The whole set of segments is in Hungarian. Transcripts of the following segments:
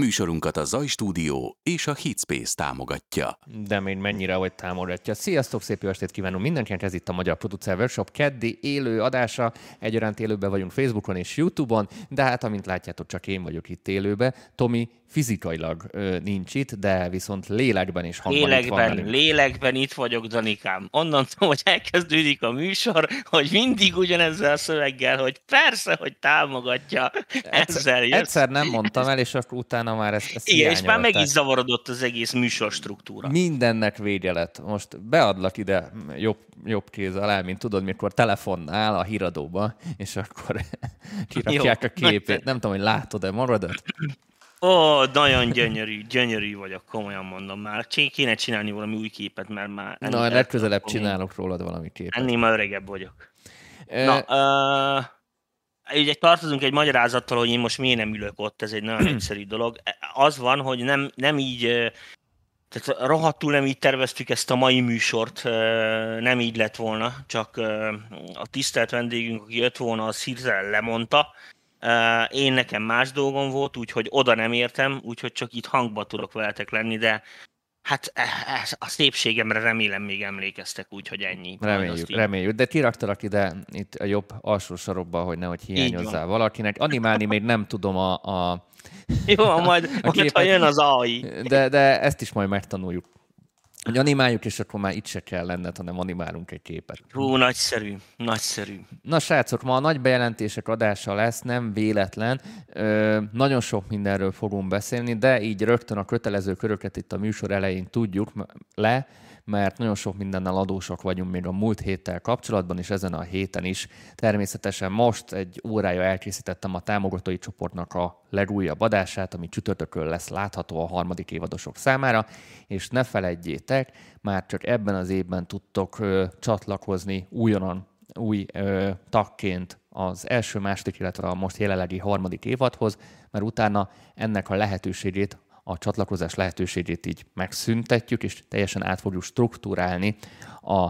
Műsorunkat a Zaj Stúdió és a Hitspace támogatja. De még mennyire, hogy támogatja. Sziasztok, szép jó estét kívánunk mindenkinek, ez itt a Magyar Producer Workshop keddi élő adása. Egyaránt élőben vagyunk Facebookon és Youtube-on, de hát amint látjátok, csak én vagyok itt élőbe. Tomi fizikailag ö, nincs itt, de viszont lélekben és hangban lélekben, itt van Lélekben itt vagyok, Danikám. Onnantól, hogy elkezdődik a műsor, hogy mindig ugyanezzel a szöveggel, hogy persze, hogy támogatja. Egyszer, Ezzel jössz. egyszer nem mondtam el, és akkor utána már ezt, ezt Igen, és már meg is zavarodott az egész műsor struktúra. Mindennek vége lett. Most beadlak ide jobb, jobb kéz alá, mint tudod, mikor telefonnál a híradóba, és akkor kirakják Jó, a képét. Nem tudom, hogy látod-e magadat? Ó, nagyon gyönyörű, gyönyörű vagyok, komolyan mondom már. Kéne csinálni valami új képet, mert már... Na, legközelebb csinálok rólad valami képet. Ennél már öregebb vagyok. Ö, Na, uh, ugye tartozunk egy magyarázattal, hogy én most miért nem ülök ott, ez egy nagyon egyszerű dolog. Az van, hogy nem, nem így, tehát rohadtul nem így terveztük ezt a mai műsort, nem így lett volna, csak a tisztelt vendégünk, aki jött volna, az hirtelen lemondta. Én nekem más dolgom volt, úgyhogy oda nem értem, úgyhogy csak itt hangba tudok veletek lenni, de hát eh, ez- a szépségemre remélem még emlékeztek, úgyhogy ennyi. Reméljük, reméljük. De ti raktalak ide itt a jobb alsó sarokba, hogy nehogy hiányozzál valakinek. Animálni még nem tudom a, a Jó, majd, majd ha jön az AI. de, de ezt is majd megtanuljuk. Hogy animáljuk, és akkor már itt se kell lenned, hanem animálunk egy képet. Hú, nagyszerű, nagyszerű. Na srácok, ma a nagy bejelentések adása lesz, nem véletlen. Ö, nagyon sok mindenről fogunk beszélni, de így rögtön a kötelező köröket itt a műsor elején tudjuk le, mert nagyon sok mindennel adósak vagyunk még a múlt héttel kapcsolatban, és ezen a héten is. Természetesen most egy órája elkészítettem a támogatói csoportnak a legújabb adását, ami csütörtökön lesz látható a harmadik évadosok számára, és ne felejtjétek, már csak ebben az évben tudtok ö, csatlakozni újonnan új ö, tagként az első, második, illetve a most jelenlegi harmadik évadhoz, mert utána ennek a lehetőségét, a csatlakozás lehetőségét így megszüntetjük, és teljesen át fogjuk struktúrálni a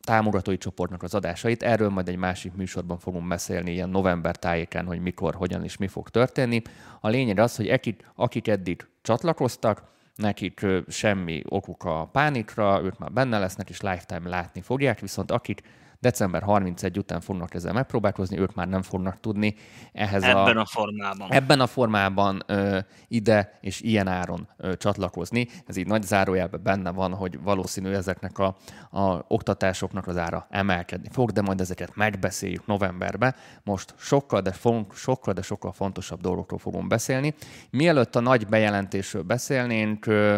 támogatói csoportnak az adásait. Erről majd egy másik műsorban fogunk beszélni ilyen november tájékán, hogy mikor, hogyan és mi fog történni. A lényeg az, hogy akik, akik eddig csatlakoztak, nekik semmi okuk a pánikra, ők már benne lesznek, és lifetime látni fogják, viszont akik december 31 után fognak ezzel megpróbálkozni, ők már nem fognak tudni ehhez Ebben a, a formában. ebben a formában ö, ide és ilyen áron ö, csatlakozni. Ez így nagy zárójelben benne van, hogy valószínű ezeknek a, a oktatásoknak az ára emelkedni fog, de majd ezeket megbeszéljük novemberben. Most sokkal, de, fon- sokkal, de sokkal fontosabb dolgokról fogunk beszélni. Mielőtt a nagy bejelentésről beszélnénk, ö,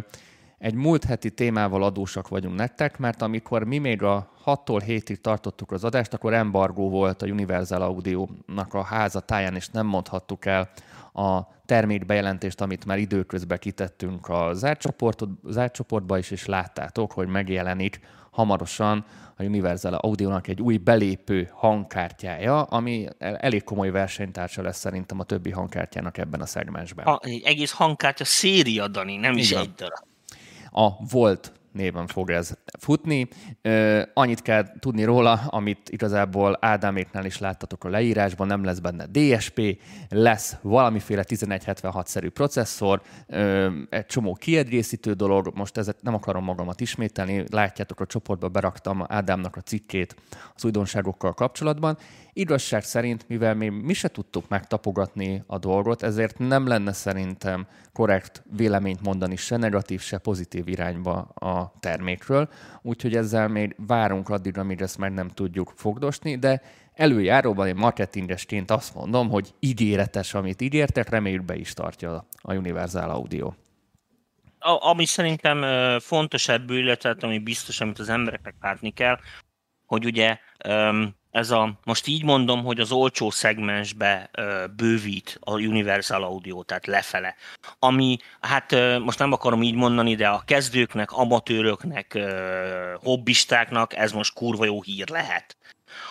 egy múlt heti témával adósak vagyunk nektek, mert amikor mi még a 6-tól 7-ig tartottuk az adást, akkor embargó volt a Universal Audio-nak a háza táján, és nem mondhattuk el a termékbejelentést, amit már időközben kitettünk a zárt, csoportba is, és láttátok, hogy megjelenik hamarosan a Universal Audio-nak egy új belépő hangkártyája, ami el- elég komoly versenytársa lesz szerintem a többi hangkártyának ebben a szegmensben. Ha, egy egész hangkártya széria, Dani, nem is Igen. egy darab. A Volt néven fog ez futni. Annyit kell tudni róla, amit igazából Ádáméknál is láttatok a leírásban, nem lesz benne DSP, lesz valamiféle 1176-szerű processzor, egy csomó kiegészítő dolog, most ezet nem akarom magamat ismételni, látjátok a csoportba beraktam Ádámnak a cikkét az újdonságokkal kapcsolatban. Igazság szerint, mivel mi, mi se tudtuk megtapogatni a dolgot, ezért nem lenne szerintem korrekt véleményt mondani se negatív, se pozitív irányba a termékről, úgyhogy ezzel még várunk addig, amíg ezt meg nem tudjuk fogdosni, de előjáróban én marketingesként azt mondom, hogy ígéretes, amit ígértek, reméljük be is tartja a Universal Audio. A, ami szerintem fontos ebből, illetve hát, ami biztos, amit az embereknek látni kell, hogy ugye ez a, most így mondom, hogy az olcsó szegmensbe bővít a Universal Audio, tehát lefele. Ami, hát most nem akarom így mondani, de a kezdőknek, amatőröknek, hobbistáknak ez most kurva jó hír lehet.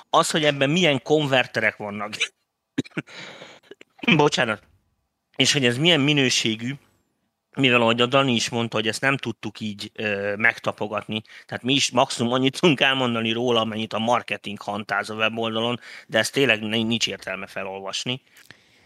Az, hogy ebben milyen konverterek vannak, bocsánat, és hogy ez milyen minőségű, mivel ahogy a Dani is mondta, hogy ezt nem tudtuk így ö, megtapogatni, tehát mi is maximum annyit tudunk elmondani róla, amennyit a marketing hantáz a weboldalon, de ezt tényleg nincs értelme felolvasni.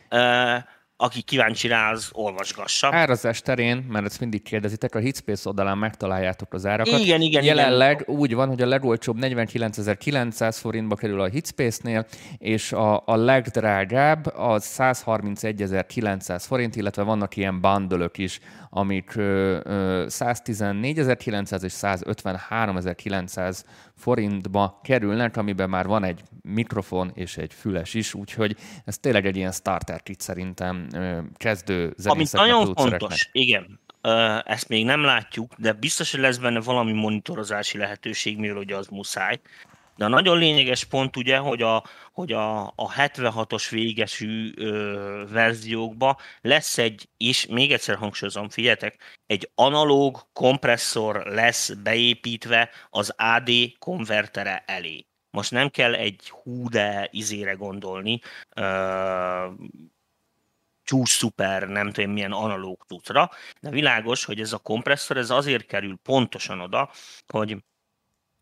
Ö, aki kíváncsi rá, az olvasgassa. Árazás terén, mert ezt mindig kérdezitek, a Hitspace oldalán megtaláljátok az árakat. Igen, igen, Jelenleg igen. úgy van, hogy a legolcsóbb 49.900 forintba kerül a Hitspace-nél, és a, a legdrágább az 131.900 forint, illetve vannak ilyen bundle is, amik 114.900 és 153.900 forintba kerülnek, amiben már van egy mikrofon és egy füles is, úgyhogy ez tényleg egy ilyen starter kit szerintem kezdő zenészeknek, Ami nagyon fontos, igen, ezt még nem látjuk, de biztos, hogy lesz benne valami monitorozási lehetőség, mivel ugye az muszáj. De a nagyon lényeges pont ugye, hogy a, hogy a, a 76-os végesű ö, verziókba lesz egy, és még egyszer hangsúlyozom, figyeljetek, egy analóg kompresszor lesz beépítve az AD konvertere elé. Most nem kell egy hú de izére gondolni, ö, csúcs szuper, nem tudom milyen analóg tutra, de világos, hogy ez a kompresszor ez azért kerül pontosan oda, hogy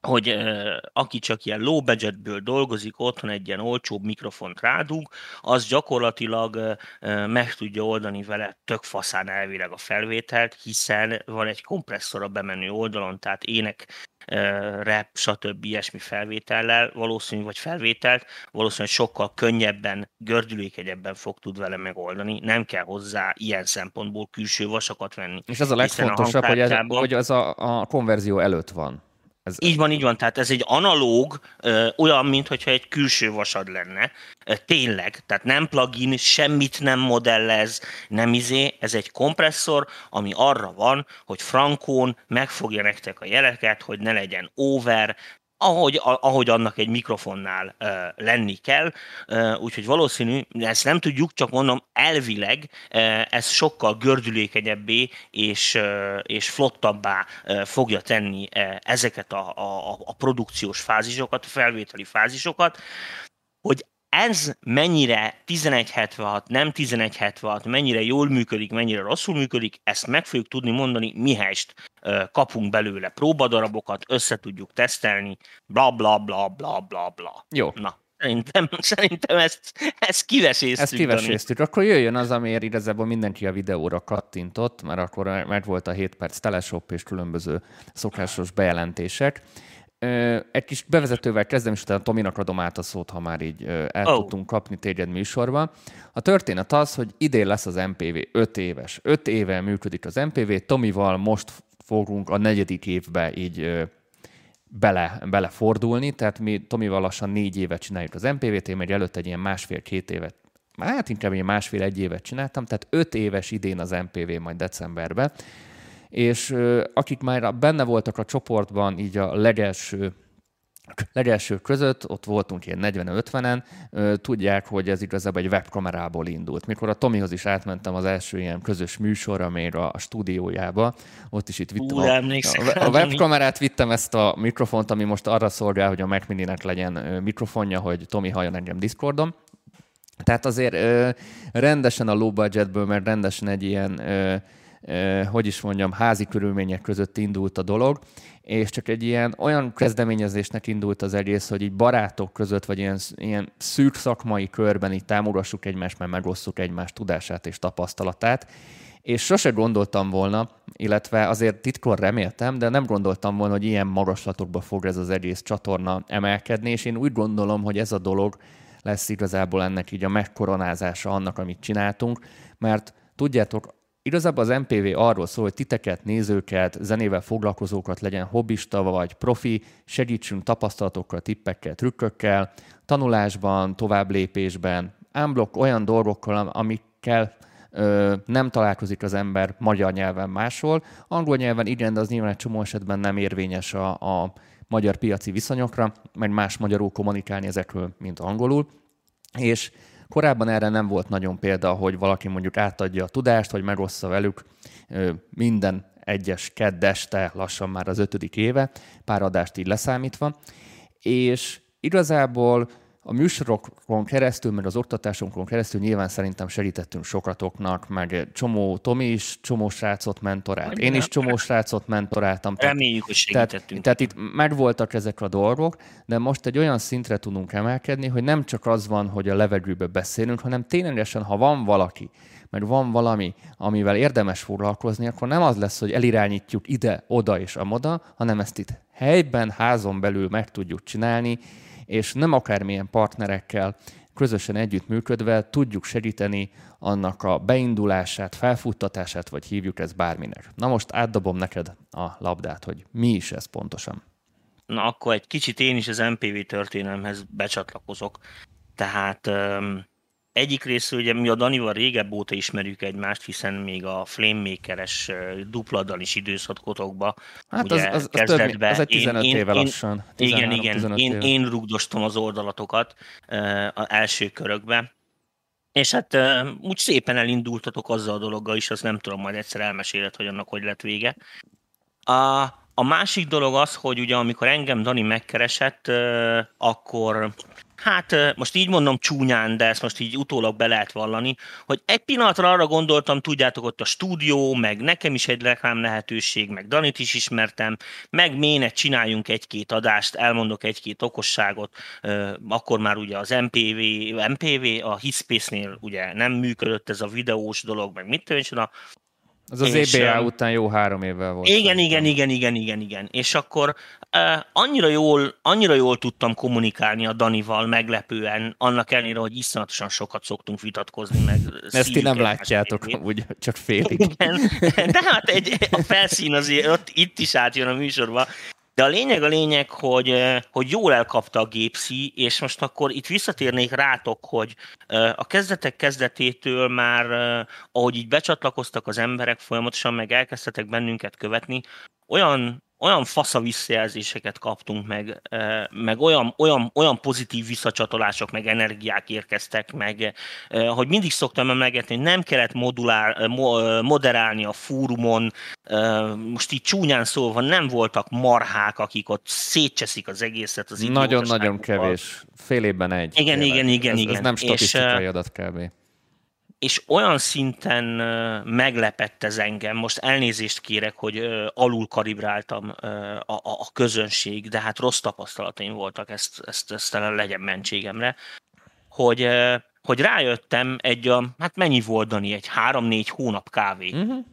hogy aki csak ilyen low budgetből dolgozik, otthon egy ilyen olcsóbb mikrofont rádug, az gyakorlatilag uh, meg tudja oldani vele tök faszán elvileg a felvételt, hiszen van egy kompresszor a bemenő oldalon, tehát ének rap, stb. ilyesmi felvétellel, valószínű, vagy felvételt, valószínűleg sokkal könnyebben, gördülékenyebben fog tud vele megoldani. Nem kell hozzá ilyen szempontból külső vasakat venni. És ez a legfontosabb, a hogy, ez, hogy az a, a konverzió előtt van. Ez... Így van, így van. Tehát ez egy analóg, olyan, mintha egy külső vasad lenne. Tényleg. Tehát nem plugin, semmit nem modellez, nem izé. Ez egy kompresszor, ami arra van, hogy frankón megfogja nektek a jeleket, hogy ne legyen over, ahogy, ahogy annak egy mikrofonnál uh, lenni kell, uh, úgyhogy valószínű, ezt nem tudjuk, csak mondom, elvileg uh, ez sokkal gördülékenyebbé és, uh, és flottabbá uh, fogja tenni uh, ezeket a, a, a produkciós fázisokat, a felvételi fázisokat, hogy ez mennyire 1176, nem 1176, mennyire jól működik, mennyire rosszul működik, ezt meg fogjuk tudni mondani, mihelyst kapunk belőle próbadarabokat, össze tudjuk tesztelni, bla bla bla bla bla bla. Jó. Na, Szerintem, szerintem ezt, ezt kiveséztük. Ezt kiveséztük. Akkor jöjjön az, amiért igazából mindenki a videóra kattintott, mert akkor meg volt a 7 perc teleshop és különböző szokásos bejelentések. Egy kis bevezetővel kezdem, és utána Tominak adom át a szót, ha már így el oh. tudtunk kapni téged műsorba. A történet az, hogy idén lesz az MPV 5 éves. 5 éve működik az MPV, Tomival most fogunk a negyedik évbe így bele, belefordulni, tehát mi Tomival lassan négy évet csináljuk az MPV-t, én még előtt egy ilyen másfél-két évet, hát inkább ilyen másfél-egy évet csináltam, tehát öt éves idén az MPV majd decemberben, és akik már benne voltak a csoportban, így a legelső legelső között, ott voltunk ilyen 40-50-en, tudják, hogy ez igazából egy webkamerából indult. Mikor a Tomihoz is átmentem az első ilyen közös műsorra, még a, a stúdiójába, ott is itt vittem Ú, a, a, a webkamerát, vittem ezt a mikrofont, ami most arra szolgál, hogy a Mac Mini-nek legyen mikrofonja, hogy Tomi halljon engem Discordon. Tehát azért ö, rendesen a low budgetből, mert rendesen egy ilyen ö, hogy is mondjam, házi körülmények között indult a dolog, és csak egy ilyen olyan kezdeményezésnek indult az egész, hogy így barátok között, vagy ilyen, ilyen szűk szakmai körben így támogassuk egymást, mert megosszuk egymás tudását és tapasztalatát, és sose gondoltam volna, illetve azért titkor reméltem, de nem gondoltam volna, hogy ilyen magaslatokba fog ez az egész csatorna emelkedni, és én úgy gondolom, hogy ez a dolog lesz igazából ennek így a megkoronázása annak, amit csináltunk, mert tudjátok, Igazából az MPV arról szól, hogy titeket, nézőket, zenével foglalkozókat legyen hobbista vagy profi, segítsünk tapasztalatokkal, tippekkel, trükkökkel, tanulásban, továbblépésben, ámblok olyan dolgokkal, amikkel ö, nem találkozik az ember magyar nyelven máshol. Angol nyelven igen, de az nyilván egy csomó esetben nem érvényes a, a magyar piaci viszonyokra, meg más magyarul kommunikálni ezekről, mint angolul. És Korábban erre nem volt nagyon példa, hogy valaki mondjuk átadja a tudást, hogy megossza velük minden egyes keddeste, lassan már az ötödik éve, pár adást így leszámítva, és igazából a műsorokon keresztül, meg az oktatásunkon keresztül nyilván szerintem segítettünk sokatoknak, meg csomó Tomi is csomó srácot mentorált. Én is csomó srácot mentoráltam. Reméljük, hogy segítettünk. Tehát, tehát itt megvoltak ezek a dolgok, de most egy olyan szintre tudunk emelkedni, hogy nem csak az van, hogy a levegőbe beszélünk, hanem ténylegesen, ha van valaki, mert van valami, amivel érdemes foglalkozni, akkor nem az lesz, hogy elirányítjuk ide, oda és amoda, hanem ezt itt helyben, házon belül meg tudjuk csinálni, és nem akármilyen partnerekkel közösen együttműködve tudjuk segíteni annak a beindulását, felfuttatását, vagy hívjuk ezt bárminek. Na most átdobom neked a labdát, hogy mi is ez pontosan. Na akkor egy kicsit én is az MPV történelmhez becsatlakozok. Tehát egyik részről ugye mi a Danival régebb óta ismerjük egymást, hiszen még a Flamemaker-es is időszakotokba hát ugye az, az, az, több, az egy 15 én, éve lassan. igen, igen, én, én rugdostam az oldalatokat az első körökbe, és hát úgy szépen elindultatok azzal a dologgal is, azt nem tudom, majd egyszer elmeséled, hogy annak hogy lett vége. A, a másik dolog az, hogy ugye amikor engem Dani megkeresett, akkor hát most így mondom csúnyán, de ezt most így utólag be lehet vallani, hogy egy pillanatra arra gondoltam, tudjátok, ott a stúdió, meg nekem is egy reklám lehetőség, meg Danit is ismertem, meg ménet csináljunk egy-két adást, elmondok egy-két okosságot, akkor már ugye az MPV, MPV a Hitspace-nél ugye nem működött ez a videós dolog, meg mit tudom, az az és, EBA után jó három évvel volt. Igen, igen, igen, igen, igen, igen. És akkor uh, annyira, jól, annyira jól tudtam kommunikálni a Danival meglepően, annak ellenére, hogy iszonyatosan sokat szoktunk vitatkozni, meg Ezt ti nem látjátok, úgy csak félig. Igen, de hát egy, a felszín azért ott, itt is átjön a műsorba, de a lényeg a lényeg, hogy, hogy jól elkapta a gépszi, és most akkor itt visszatérnék rátok, hogy a kezdetek kezdetétől már, ahogy így becsatlakoztak az emberek folyamatosan, meg elkezdtetek bennünket követni, olyan olyan fasza visszajelzéseket kaptunk meg, meg olyan, olyan, olyan pozitív visszacsatolások, meg energiák érkeztek meg, hogy mindig szoktam emlegetni, hogy nem kellett modulál, moderálni a fórumon, most így csúnyán szólva nem voltak marhák, akik ott szétcseszik az egészet az Nagyon-nagyon kevés. Fél évben egy. Igen, igen, igen, ez, igen. Ez nem statisztikai és, adat kb és olyan szinten meglepett ez engem, most elnézést kérek, hogy alul kalibráltam a, a, a közönség, de hát rossz tapasztalataim voltak, ezt, ezt, ezt legyen mentségemre, hogy, hogy rájöttem egy, a, hát mennyi volt Dani, egy három-négy hónap kávé. Uh-huh.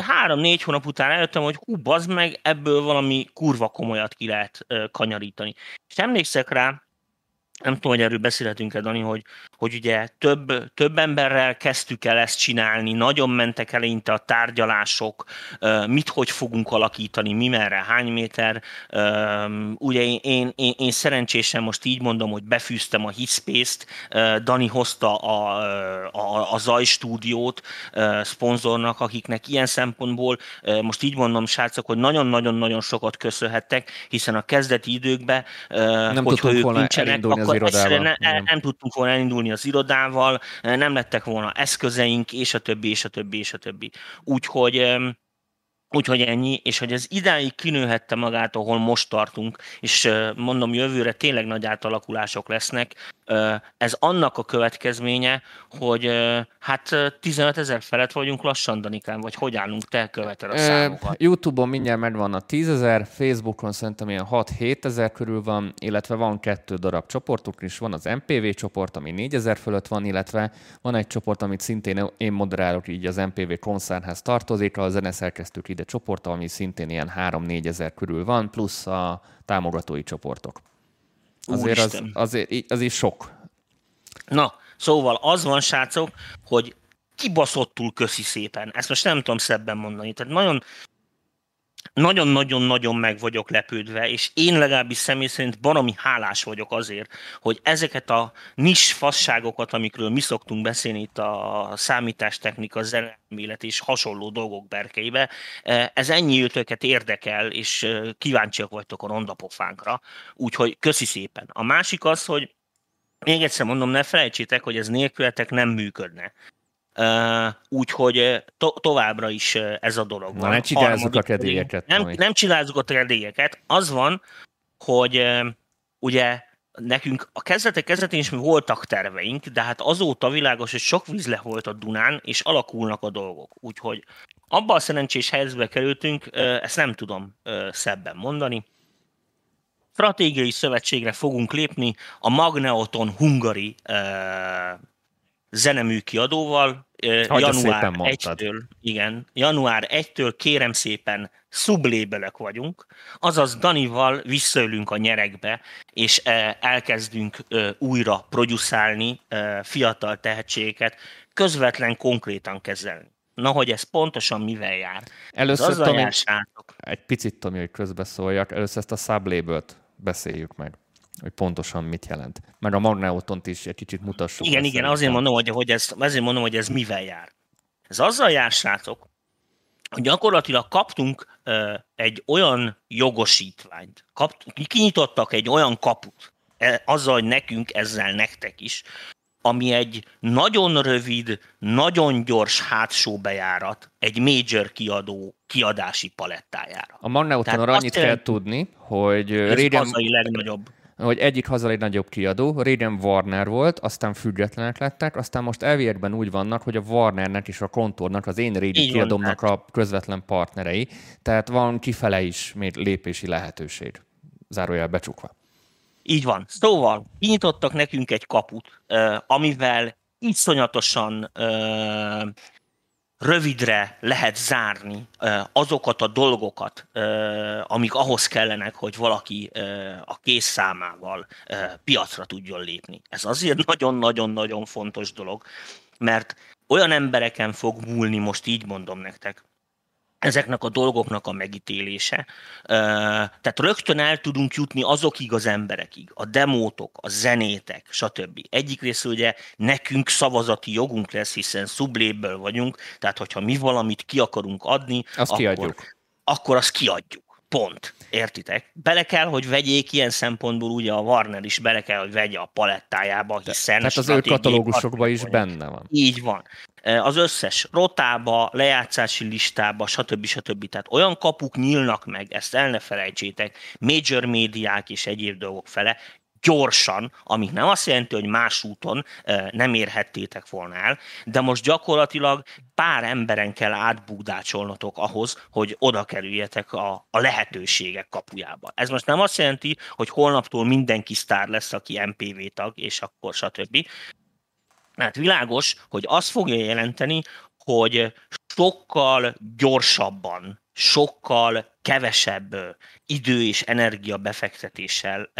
Három-négy hónap után eljöttem, hogy hú, bazd meg, ebből valami kurva komolyat ki lehet kanyarítani. És emlékszek rá, nem tudom, hogy erről beszélhetünk-e, Dani, hogy, hogy ugye több, több emberrel kezdtük el ezt csinálni, nagyon mentek eleinte a tárgyalások, mit hogy fogunk alakítani, mi merre, hány méter. Ugye én, én, én, én szerencsésen most így mondom, hogy befűztem a Hitspace-t, Dani hozta a, a, a Zaj stúdiót szponzornak, akiknek ilyen szempontból most így mondom, srácok, hogy nagyon-nagyon-nagyon sokat köszönhettek, hiszen a kezdeti időkben, nem hogyha ők nincsenek, az irodával. Ne, nem. nem tudtunk volna elindulni az irodával, nem lettek volna eszközeink, és a többi, és a többi, és a többi. Úgyhogy Úgyhogy ennyi, és hogy ez idáig kinőhette magát, ahol most tartunk, és mondom, jövőre tényleg nagy átalakulások lesznek, ez annak a következménye, hogy hát 15 ezer felett vagyunk lassan, Danikán, vagy hogy állunk, te követel a számokat? Youtube-on mindjárt megvan a 10 ezer, Facebookon szerintem ilyen 6-7 ezer körül van, illetve van kettő darab csoportunk is, van az MPV csoport, ami 4 ezer fölött van, illetve van egy csoport, amit szintén én moderálok, így az MPV konszernhez tartozik, a zeneszerkesztők ide csoport, ami szintén ilyen 3-4 ezer körül van, plusz a támogatói csoportok. Azért az, azért, azért sok. Na, szóval az van, srácok, hogy kibaszottul köszi szépen. Ezt most nem tudom szebben mondani. Tehát nagyon nagyon-nagyon-nagyon meg vagyok lepődve, és én legalábbis személy szerint baromi hálás vagyok azért, hogy ezeket a nis fasságokat, amikről mi szoktunk beszélni itt a számítástechnika, zenemélet és hasonló dolgok berkeibe, ez ennyi őtöket érdekel, és kíváncsiak vagytok a rondapofánkra, úgyhogy köszi szépen. A másik az, hogy még egyszer mondom, ne felejtsétek, hogy ez nélkületek nem működne. Úgyhogy to- továbbra is ez a dolog Na, van. Ne csinázzuk a kedélyeket. Nem, nem csinázzuk a kedélyeket. Az van, hogy ugye nekünk a kezdetek kezdetén is mi voltak terveink, de hát azóta világos, hogy sok víz volt a Dunán, és alakulnak a dolgok. Úgyhogy abban a szerencsés helyzetbe kerültünk, ezt nem tudom szebben mondani. Stratégiai szövetségre fogunk lépni a Magneoton Hungary zenemű kiadóval. Hogy január 1-től, igen, január 1-től kérem szépen szublébelek vagyunk, azaz Danival visszaülünk a nyerekbe, és elkezdünk újra producálni fiatal tehetségeket, közvetlen konkrétan kezelni. Na, hogy ez pontosan mivel jár? Először, Tomi, egy picit, Tomi, hogy közbeszóljak, először ezt a sublabelt beszéljük meg hogy pontosan mit jelent. Mert a Magneotont is egy kicsit mutassuk. Igen, igen, azért mondom, hogy, hogy ez, azért mondom, hogy ez mivel jár. Ez azzal jár, srácok, hogy gyakorlatilag kaptunk uh, egy olyan jogosítványt, kaptunk, kinyitottak egy olyan kaput, e, azzal, hogy nekünk, ezzel nektek is, ami egy nagyon rövid, nagyon gyors hátsó bejárat egy major kiadó kiadási palettájára. A Magneuton annyit kell tudni, hogy régen... legnagyobb hogy egyik hazai nagyobb kiadó, régen Warner volt, aztán függetlenek lettek, aztán most elviekben úgy vannak, hogy a Warnernek és a Kontornak, az én régi Így hát. a közvetlen partnerei, tehát van kifele is még lépési lehetőség. Zárójel becsukva. Így van. Szóval kinyitottak nekünk egy kaput, amivel iszonyatosan rövidre lehet zárni azokat a dolgokat, amik ahhoz kellenek, hogy valaki a kész számával piacra tudjon lépni. Ez azért nagyon-nagyon-nagyon fontos dolog, mert olyan embereken fog múlni, most így mondom nektek, ezeknek a dolgoknak a megítélése. Tehát rögtön el tudunk jutni azokig az emberekig, a demótok, a zenétek, stb. Egyik rész ugye nekünk szavazati jogunk lesz, hiszen szubléből vagyunk, tehát hogyha mi valamit ki akarunk adni, azt akkor, kiadjuk. akkor azt kiadjuk. Pont. Értitek? Bele kell, hogy vegyék ilyen szempontból, ugye a Warner is bele kell, hogy vegye a palettájába, hiszen... Tehát az ő katalógusokban is benne van. Így van az összes rotába, lejátszási listába, stb. stb. Tehát olyan kapuk nyílnak meg, ezt el ne felejtsétek, major médiák és egyéb dolgok fele, gyorsan, ami nem azt jelenti, hogy más úton nem érhettétek volna el, de most gyakorlatilag pár emberen kell átbúdácsolnotok ahhoz, hogy oda kerüljetek a, a lehetőségek kapujába. Ez most nem azt jelenti, hogy holnaptól mindenki sztár lesz, aki MPV tag, és akkor stb. Mert világos, hogy azt fogja jelenteni, hogy sokkal gyorsabban, sokkal kevesebb idő és energia befektetéssel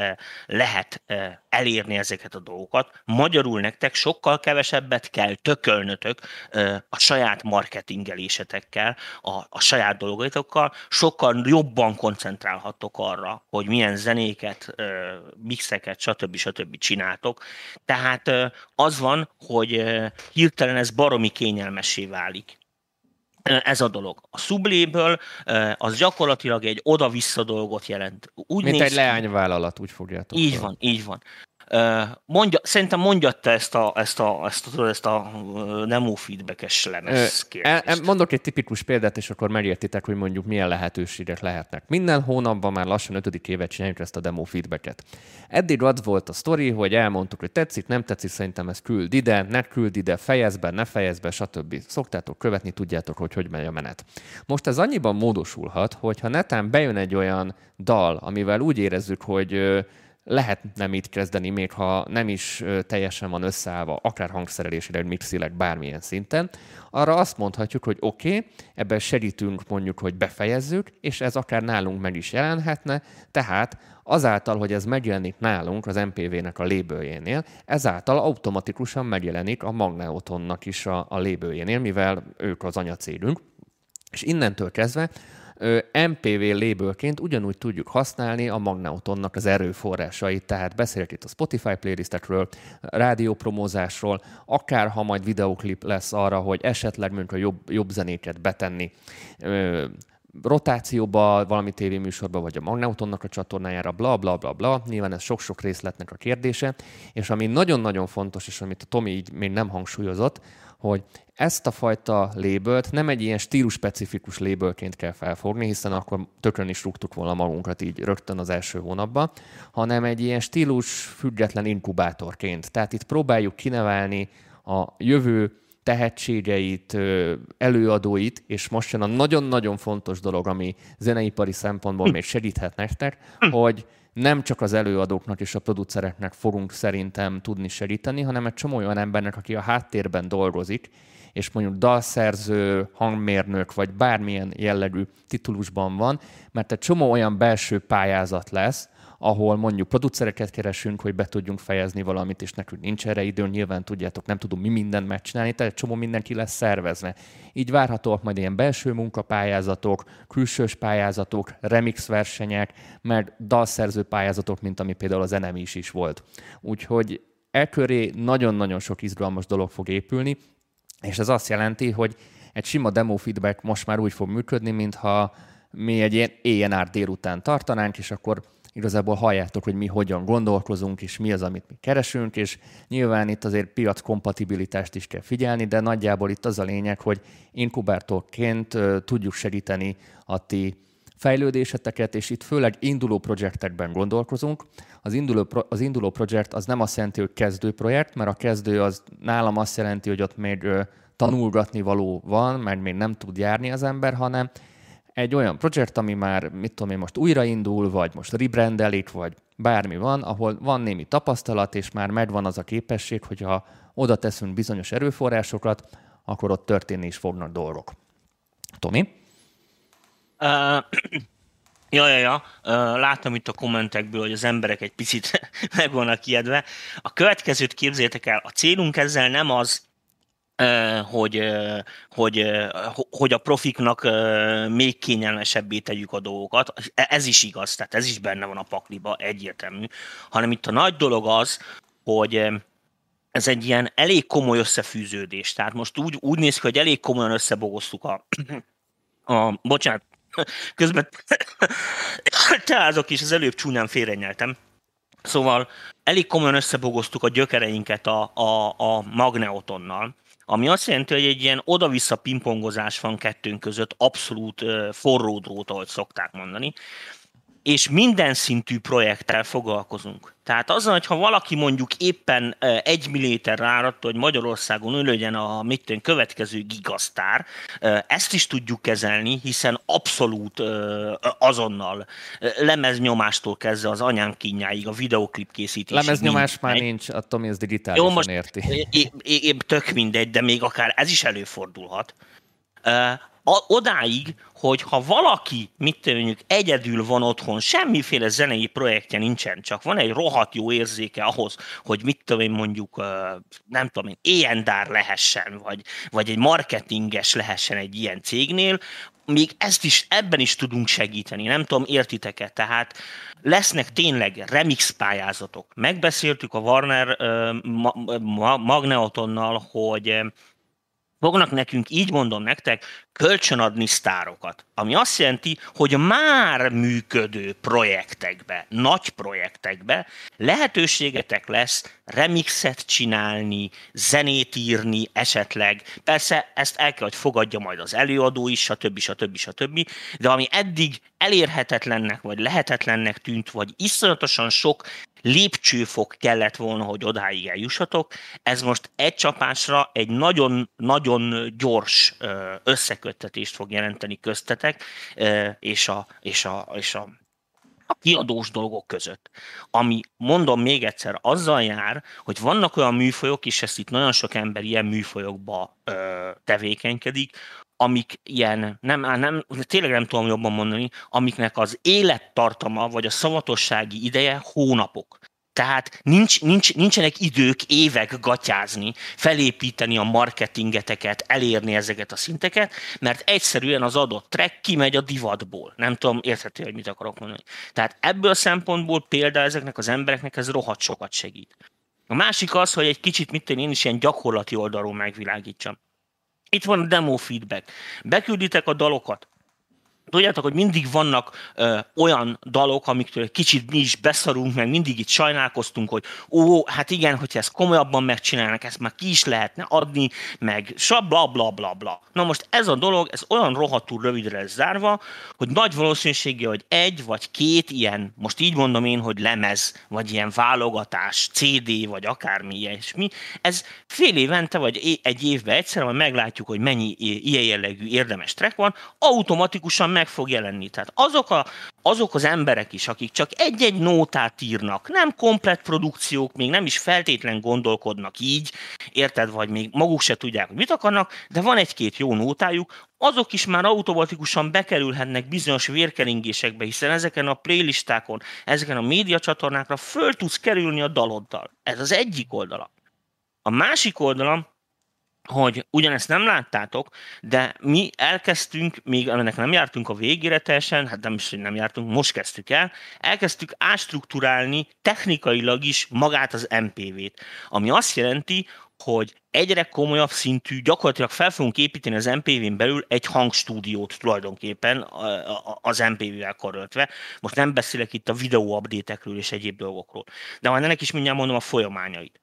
lehet elérni ezeket a dolgokat. Magyarul nektek sokkal kevesebbet kell tökölnötök a saját marketingelésetekkel, a, a saját dolgaitokkal, sokkal jobban koncentrálhattok arra, hogy milyen zenéket, mixeket, stb. stb. csináltok. Tehát az van, hogy hirtelen ez baromi kényelmessé válik ez a dolog. A subléből az gyakorlatilag egy oda-vissza dolgot jelent. Úgy Mint egy leányvállalat, úgy fogjátok. Így van, így van. Mondja, szerintem mondjatta ezt a, ezt a, ezt a, ezt a nemo feedbackes lemez kérdést. Mondok egy tipikus példát, és akkor megértitek, hogy mondjuk milyen lehetőségek lehetnek. Minden hónapban már lassan ötödik évet csináljuk ezt a demo feedbacket. Eddig az volt a sztori, hogy elmondtuk, hogy tetszik, nem tetszik, szerintem ez küld ide, ne küld ide, fejezd be, ne fejezd be, stb. Szoktátok követni, tudjátok, hogy hogy megy a menet. Most ez annyiban módosulhat, hogy ha netán bejön egy olyan dal, amivel úgy érezzük, hogy lehetne mit kezdeni, még ha nem is teljesen van összeállva, akár hangszerelésileg, mixileg, bármilyen szinten, arra azt mondhatjuk, hogy oké, okay, ebben segítünk mondjuk, hogy befejezzük, és ez akár nálunk meg is jelenhetne, tehát azáltal, hogy ez megjelenik nálunk az MPV-nek a lébőjénél, ezáltal automatikusan megjelenik a Magneotonnak is a, a lébőjénél, mivel ők az anyacélünk, és innentől kezdve MPV lébőként ugyanúgy tudjuk használni a Magnautonnak az erőforrásait, tehát beszélek itt a Spotify playlistekről, rádiópromózásról, akár ha majd videoklip lesz arra, hogy esetleg mondjuk a jobb, jobb zenéket betenni rotációba, valami tévéműsorba, vagy a Magnautonnak a csatornájára, bla, bla, bla, bla. Nyilván ez sok-sok részletnek a kérdése. És ami nagyon-nagyon fontos, és amit a Tomi így még nem hangsúlyozott, hogy ezt a fajta lébölt nem egy ilyen stílus-specifikus lébölként kell felfogni, hiszen akkor tökön is rúgtuk volna magunkat így rögtön az első hónapban, hanem egy ilyen stílus független inkubátorként. Tehát itt próbáljuk kinevelni a jövő tehetségeit, előadóit, és most jön a nagyon-nagyon fontos dolog, ami zeneipari szempontból még segíthet nektek, hogy nem csak az előadóknak és a producereknek fogunk szerintem tudni segíteni, hanem egy csomó olyan embernek, aki a háttérben dolgozik, és mondjuk dalszerző, hangmérnök, vagy bármilyen jellegű titulusban van, mert egy csomó olyan belső pályázat lesz, ahol mondjuk producereket keresünk, hogy be tudjunk fejezni valamit, és nekünk nincs erre idő, nyilván tudjátok, nem tudunk mi mindent megcsinálni, tehát csomó mindenki lesz szervezve. Így várhatóak majd ilyen belső munkapályázatok, külsős pályázatok, remix versenyek, meg dalszerző pályázatok, mint ami például az enemi is is volt. Úgyhogy e köré nagyon-nagyon sok izgalmas dolog fog épülni, és ez azt jelenti, hogy egy sima demo feedback most már úgy fog működni, mintha mi egy ilyen éjjel délután tartanánk, és akkor igazából halljátok, hogy mi hogyan gondolkozunk, és mi az, amit mi keresünk, és nyilván itt azért piac kompatibilitást is kell figyelni, de nagyjából itt az a lényeg, hogy inkubátorként tudjuk segíteni a ti fejlődéseteket, és itt főleg induló projektekben gondolkozunk. Az induló, pro- az induló projekt az nem azt jelenti, hogy kezdő projekt, mert a kezdő az nálam azt jelenti, hogy ott még tanulgatni való van, mert még nem tud járni az ember, hanem egy olyan projekt, ami már, mit tudom én, most újraindul, vagy most rebrandelik, vagy bármi van, ahol van némi tapasztalat, és már megvan az a képesség, hogyha oda teszünk bizonyos erőforrásokat, akkor ott történni is fognak dolgok. Tomi? Uh, ja, ja, ja. Uh, láttam itt a kommentekből, hogy az emberek egy picit meg vannak ijedve. A következőt képzétek el, a célunk ezzel nem az, hogy, hogy, hogy a profiknak még kényelmesebbé tegyük a dolgokat. Ez is igaz, tehát ez is benne van a pakliba, egyértelmű. Hanem itt a nagy dolog az, hogy ez egy ilyen elég komoly összefűződés. Tehát most úgy, úgy néz ki, hogy elég komolyan összebogoztuk a, a bocsánat, közben teázok is, az előbb csúnyán félrenyeltem. Szóval elég komolyan összebogoztuk a gyökereinket a, a, a magneotonnal, ami azt jelenti, hogy egy ilyen oda-vissza pingpongozás van kettőnk között, abszolút forró drót, ahogy szokták mondani, és minden szintű projekttel foglalkozunk. Tehát azzal, hogyha valaki mondjuk éppen egy milliméter ráradt, hogy Magyarországon ő legyen a mit következő gigasztár, ezt is tudjuk kezelni, hiszen abszolút azonnal lemeznyomástól kezdve az anyám kínjáig a videoklip készítés. Lemeznyomás már nincs, a Tomi ez digitálisan Jó, most érti. É, é, é, tök mindegy, de még akár ez is előfordulhat odáig, hogy ha valaki, mit mondjuk, egyedül van otthon, semmiféle zenei projektje nincsen, csak van egy rohadt jó érzéke ahhoz, hogy mit tudom én mondjuk, nem tudom én, éjendár lehessen, vagy, vagy egy marketinges lehessen egy ilyen cégnél, még ezt is, ebben is tudunk segíteni, nem tudom, értitek-e? Tehát lesznek tényleg remix pályázatok. Megbeszéltük a Warner uh, ma, ma, Magneotonnal, hogy fognak nekünk, így mondom nektek, kölcsönadni sztárokat. Ami azt jelenti, hogy már működő projektekbe, nagy projektekbe lehetőségetek lesz remixet csinálni, zenét írni esetleg. Persze ezt el kell, hogy fogadja majd az előadó is, stb. stb. stb. De ami eddig elérhetetlennek, vagy lehetetlennek tűnt, vagy iszonyatosan sok lépcsőfok kellett volna, hogy odáig eljussatok. Ez most egy csapásra egy nagyon-nagyon gyors összeköttetést fog jelenteni köztetek és a, és a, és a a kiadós dolgok között. Ami, mondom még egyszer, azzal jár, hogy vannak olyan műfajok, és ezt itt nagyon sok ember ilyen műfajokba ö, tevékenykedik, amik ilyen, nem, nem, tényleg nem tudom jobban mondani, amiknek az élettartama, vagy a szavatossági ideje hónapok. Tehát nincs, nincs, nincsenek idők, évek gatyázni, felépíteni a marketingeteket, elérni ezeket a szinteket, mert egyszerűen az adott track kimegy a divatból. Nem tudom, érthető, hogy mit akarok mondani. Tehát ebből a szempontból például ezeknek az embereknek ez rohadt sokat segít. A másik az, hogy egy kicsit mit én is ilyen gyakorlati oldalról megvilágítsam. Itt van a demo feedback. Bekülditek a dalokat, Tudjátok, hogy mindig vannak ö, olyan dalok, amiktől kicsit mi is beszarunk, meg mindig itt sajnálkoztunk, hogy ó, hát igen, hogyha ezt komolyabban megcsinálnak, ezt már ki is lehetne adni, meg bla bla bla bla. Na most ez a dolog, ez olyan rohadtul rövidre zárva, hogy nagy valószínűsége, hogy egy vagy két ilyen, most így mondom én, hogy lemez, vagy ilyen válogatás, CD, vagy akármi ilyesmi, ez fél évente, vagy egy évben egyszer, majd meglátjuk, hogy mennyi ilyen jellegű érdemes track van, automatikusan meg fog jelenni. Tehát azok, a, azok az emberek is, akik csak egy-egy nótát írnak, nem komplett produkciók, még nem is feltétlen gondolkodnak így, érted, vagy még maguk se tudják, hogy mit akarnak, de van egy-két jó nótájuk, azok is már automatikusan bekerülhetnek bizonyos vérkeringésekbe, hiszen ezeken a playlistákon, ezeken a médiacsatornákra föl tudsz kerülni a daloddal. Ez az egyik oldala. A másik oldala, hogy ugyanezt nem láttátok, de mi elkezdtünk, még ennek nem jártunk a végére teljesen, hát nem is, hogy nem jártunk, most kezdtük el, elkezdtük ástruktúrálni technikailag is magát az MPV-t, ami azt jelenti, hogy egyre komolyabb szintű, gyakorlatilag fel fogunk építeni az MPV-n belül egy hangstúdiót tulajdonképpen az MPV-vel karöltve. Most nem beszélek itt a videó update és egyéb dolgokról, de majd ennek is mindjárt mondom a folyamányait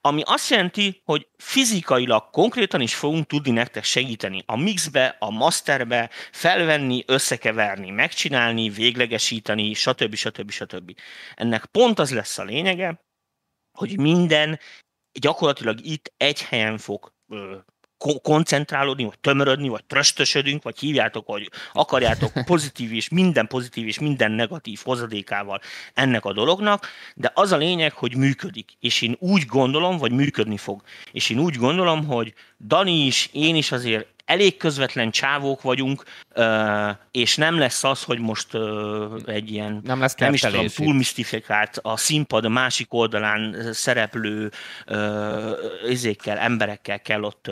ami azt jelenti, hogy fizikailag konkrétan is fogunk tudni nektek segíteni a mixbe, a masterbe, felvenni, összekeverni, megcsinálni, véglegesíteni, stb. stb. stb. Ennek pont az lesz a lényege, hogy minden gyakorlatilag itt egy helyen fog koncentrálódni, vagy tömörödni, vagy tröstösödünk, vagy hívjátok, hogy akarjátok pozitív és minden pozitív és minden negatív hozadékával ennek a dolognak, de az a lényeg, hogy működik. És én úgy gondolom, vagy működni fog. És én úgy gondolom, hogy Dani is, én is azért elég közvetlen csávók vagyunk, és nem lesz az, hogy most egy ilyen, nem, lesz nem is tudom, túl misztifikált a színpad a másik oldalán szereplő izékkel, emberekkel kell ott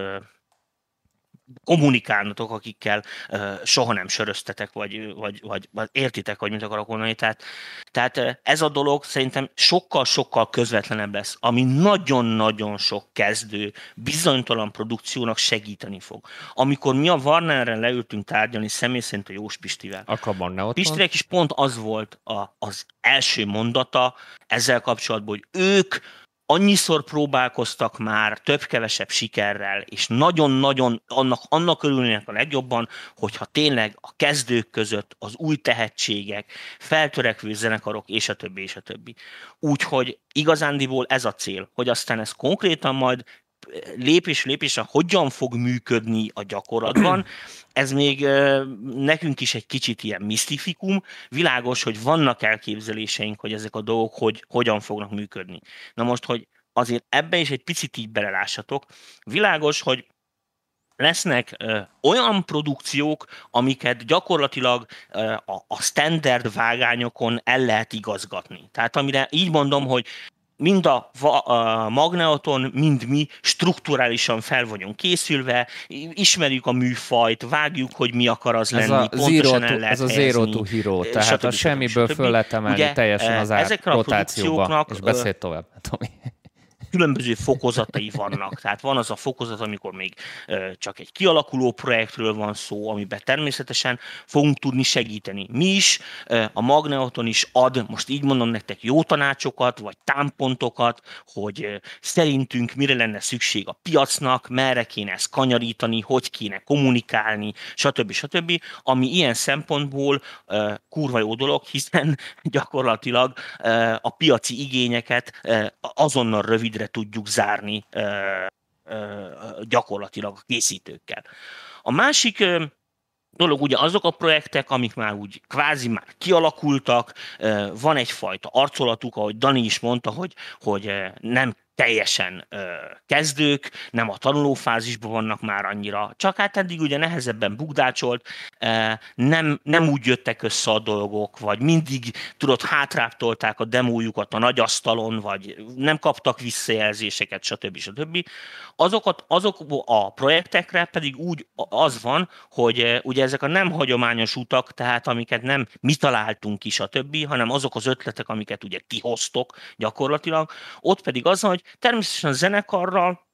kommunikálnatok, akikkel uh, soha nem söröztetek, vagy, vagy, vagy, vagy értitek, hogy mit akarok mondani. Tehát, tehát ez a dolog szerintem sokkal-sokkal közvetlenebb lesz, ami nagyon-nagyon sok kezdő, bizonytalan produkciónak segíteni fog. Amikor mi a Warnerren leültünk tárgyalni személy szerint a Jós Pistivel. Akkor van Pistinek is pont az volt a, az első mondata ezzel kapcsolatban, hogy ők annyiszor próbálkoztak már több-kevesebb sikerrel, és nagyon-nagyon annak, annak örülnének a legjobban, hogyha tényleg a kezdők között az új tehetségek, feltörekvő zenekarok, és a többi, és a többi. Úgyhogy igazándiból ez a cél, hogy aztán ez konkrétan majd lépés lépésre hogyan fog működni a gyakorlatban, ez még nekünk is egy kicsit ilyen misztifikum. Világos, hogy vannak elképzeléseink, hogy ezek a dolgok hogy, hogyan fognak működni. Na most, hogy azért ebbe is egy picit így belelássatok. Világos, hogy lesznek ö, olyan produkciók, amiket gyakorlatilag ö, a, a standard vágányokon el lehet igazgatni. Tehát amire így mondom, hogy mind a, a Magneoton, mind mi strukturálisan fel vagyunk készülve, ismerjük a műfajt, vágjuk, hogy mi akar az ez lenni, a pontosan el lehet Ez a zero to hero, tehát stb. a semmiből föl lehet emelni Ugye, teljesen az át rotációba, és beszél tovább, Tomi különböző fokozatai vannak. Tehát van az a fokozat, amikor még csak egy kialakuló projektről van szó, amiben természetesen fogunk tudni segíteni. Mi is, a Magneoton is ad, most így mondom nektek, jó tanácsokat, vagy támpontokat, hogy szerintünk mire lenne szükség a piacnak, merre kéne ezt kanyarítani, hogy kéne kommunikálni, stb. stb. Ami ilyen szempontból kurva jó dolog, hiszen gyakorlatilag a piaci igényeket azonnal rövid rövidre tudjuk zárni gyakorlatilag a készítőkkel. A másik dolog ugye azok a projektek, amik már úgy kvázi már kialakultak, van egyfajta arcolatuk, ahogy Dani is mondta, hogy, hogy nem teljesen ö, kezdők, nem a tanulófázisban vannak már annyira, csak hát eddig ugye nehezebben bugdácsolt, ö, nem, nem úgy jöttek össze a dolgok, vagy mindig, tudod, hátráptolták a demójukat a nagyasztalon, vagy nem kaptak visszajelzéseket, stb. stb. Azokat, azok a projektekre pedig úgy az van, hogy ugye ezek a nem hagyományos utak, tehát amiket nem mi találtunk ki, stb., hanem azok az ötletek, amiket ugye kihoztok gyakorlatilag, ott pedig az, hogy természetesen a zenekarral,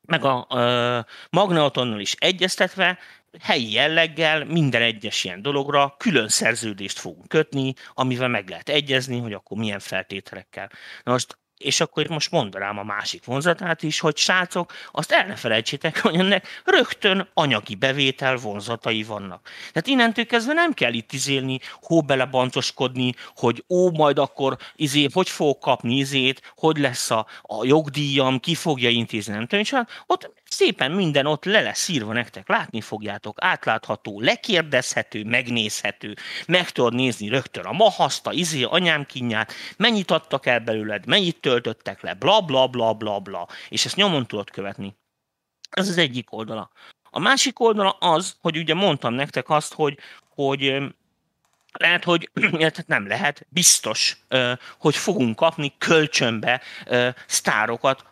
meg a uh, Magneotonnal is egyeztetve helyi jelleggel minden egyes ilyen dologra külön szerződést fogunk kötni, amivel meg lehet egyezni, hogy akkor milyen feltételekkel. Na most és akkor most mondanám a másik vonzatát is, hogy srácok, azt el ne felejtsétek, hogy ennek rögtön anyagi bevétel vonzatai vannak. Tehát innentől kezdve nem kell itt izélni, hó bancoskodni, hogy ó, majd akkor izé, hogy fog kapni izét, hogy lesz a, a jogdíjam, ki fogja intézni, nem tudom, ott szépen minden ott le lesz írva nektek, látni fogjátok, átlátható, lekérdezhető, megnézhető, meg tudod nézni rögtön a mahaszta, izé, anyám kinyát, mennyit adtak el belőled, mennyit töltöttek le, bla bla bla bla bla, és ezt nyomon tudod követni. Ez az egyik oldala. A másik oldala az, hogy ugye mondtam nektek azt, hogy, hogy lehet, hogy nem lehet, biztos, hogy fogunk kapni kölcsönbe sztárokat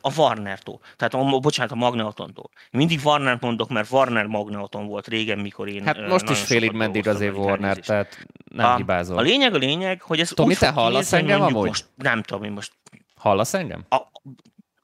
a Warner-tól. Tehát, a, bocsánat, a Magnetontól. Mindig Warner mondok, mert Warner Magneton volt régen, mikor én... Hát most is félig meddig azért Warner, tehát nem a, hibázol. A lényeg a lényeg, hogy ez Tomi, te hallasz engem amúgy? Most, nem tudom, én most... Hallasz engem? A,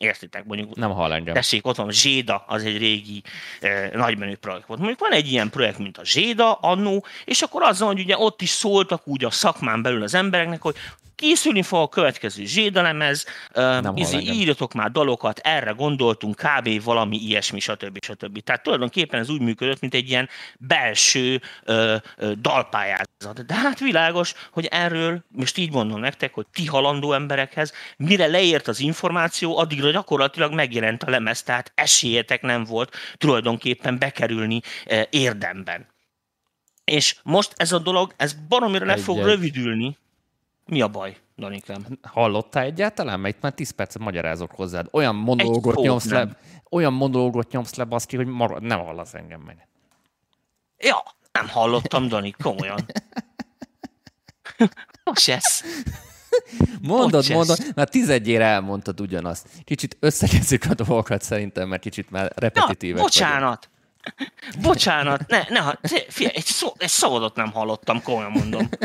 értitek, mondjuk. Nem hall engem. Tessék, ott van Zséda, az egy régi eh, nagymenő projekt volt. Mondjuk van egy ilyen projekt, mint a Zséda annó, és akkor azzal, hogy ugye ott is szóltak úgy a szakmán belül az embereknek, hogy készülni fog a következő zsédalemez, uh, izé, írjatok már dalokat, erre gondoltunk, kb. valami ilyesmi, stb. stb. Tehát tulajdonképpen ez úgy működött, mint egy ilyen belső uh, uh, dalpályázat. De hát világos, hogy erről, most így mondom nektek, hogy ti halandó emberekhez, mire leért az információ, addigra gyakorlatilag megjelent a lemez, tehát esélyetek nem volt tulajdonképpen bekerülni uh, érdemben. És most ez a dolog, ez baromira le fog rövidülni, mi a baj, Danikám? Hallottál egyáltalán? Mert itt már 10 percet magyarázok hozzád. Olyan monológot nyomsz le, olyan monológot nyomsz le, baszki, hogy marad, nem hallasz engem meg. Ja, nem hallottam, Dani, komolyan. Most ez. Mondod, mondod, már tizedjére elmondtad ugyanazt. Kicsit összekezzük a dolgokat szerintem, mert kicsit már repetitívek Na, bocsánat. Vagyok. Bocsánat, ne, ne, figyelj, egy, szó, egy szavadat nem hallottam, komolyan mondom.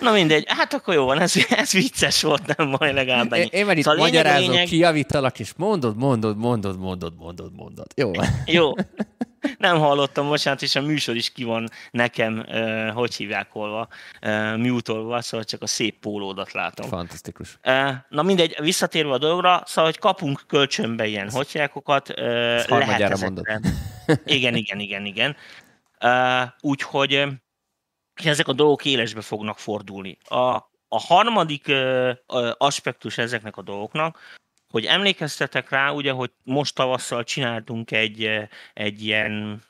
Na mindegy, hát akkor jó van, ez, ez vicces volt, nem majd legalább ennyi. Én, én már itt szóval magyarázok, lényeg... kijavítalak, és mondod, mondod, mondod, mondod, mondod, mondod. Jó Jó. Nem hallottam, bocsánat, és a műsor is ki van nekem, uh, hogy hívják holva, mutolva, szóval csak a szép pólódat látom. Fantasztikus. Uh, na mindegy, visszatérve a dologra, szóval, hogy kapunk kölcsönbe ilyen hogyjákokat, uh, lehet ezekre. Igen, igen, igen, igen. Uh, úgyhogy ezek a dolgok élesbe fognak fordulni. A, a harmadik ö, ö, aspektus ezeknek a dolgoknak, hogy emlékeztetek rá, ugye, hogy most tavasszal csináltunk egy, egy ilyen